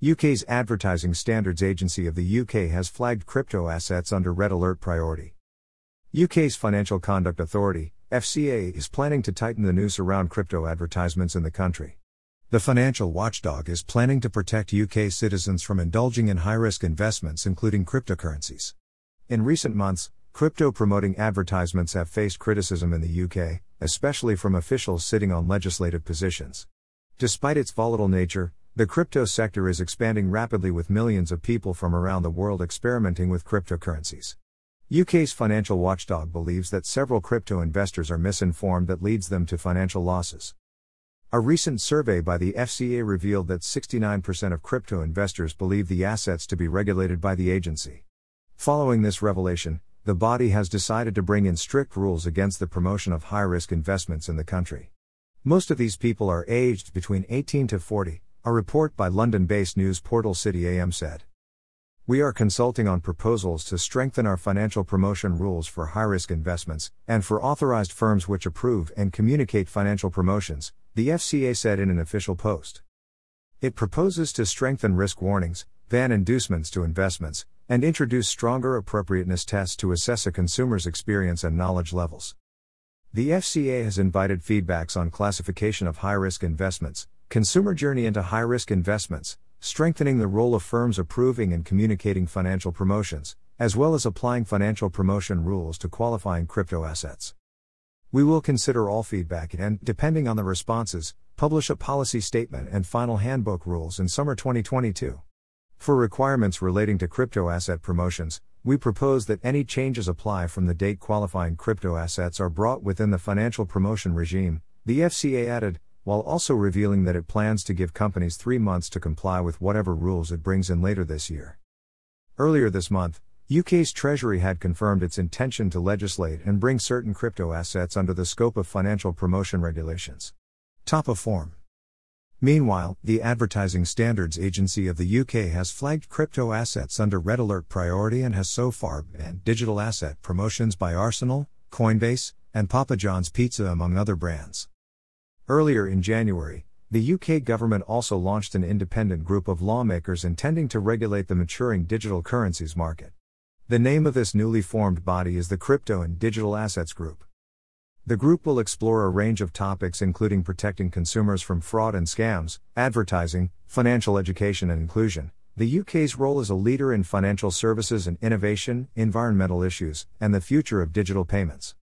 UK's Advertising Standards Agency of the UK has flagged crypto assets under red alert priority. UK's Financial Conduct Authority, FCA, is planning to tighten the noose around crypto advertisements in the country. The financial watchdog is planning to protect UK citizens from indulging in high risk investments, including cryptocurrencies. In recent months, crypto promoting advertisements have faced criticism in the UK, especially from officials sitting on legislative positions. Despite its volatile nature, the crypto sector is expanding rapidly with millions of people from around the world experimenting with cryptocurrencies. UK's financial watchdog believes that several crypto investors are misinformed that leads them to financial losses. A recent survey by the FCA revealed that 69% of crypto investors believe the assets to be regulated by the agency. Following this revelation, the body has decided to bring in strict rules against the promotion of high risk investments in the country. Most of these people are aged between 18 to 40, a report by London based news portal City AM said. We are consulting on proposals to strengthen our financial promotion rules for high risk investments, and for authorized firms which approve and communicate financial promotions, the FCA said in an official post. It proposes to strengthen risk warnings, ban inducements to investments, and introduce stronger appropriateness tests to assess a consumer's experience and knowledge levels. The FCA has invited feedbacks on classification of high risk investments, consumer journey into high risk investments, strengthening the role of firms approving and communicating financial promotions, as well as applying financial promotion rules to qualifying crypto assets. We will consider all feedback and, depending on the responses, publish a policy statement and final handbook rules in summer 2022. For requirements relating to crypto asset promotions, we propose that any changes apply from the date qualifying crypto assets are brought within the financial promotion regime, the FCA added, while also revealing that it plans to give companies three months to comply with whatever rules it brings in later this year. Earlier this month, UK's Treasury had confirmed its intention to legislate and bring certain crypto assets under the scope of financial promotion regulations. Top of form. Meanwhile, the Advertising Standards Agency of the UK has flagged crypto assets under red alert priority and has so far banned digital asset promotions by Arsenal, Coinbase, and Papa John's Pizza, among other brands. Earlier in January, the UK government also launched an independent group of lawmakers intending to regulate the maturing digital currencies market. The name of this newly formed body is the Crypto and Digital Assets Group. The group will explore a range of topics including protecting consumers from fraud and scams, advertising, financial education and inclusion, the UK's role as a leader in financial services and innovation, environmental issues, and the future of digital payments.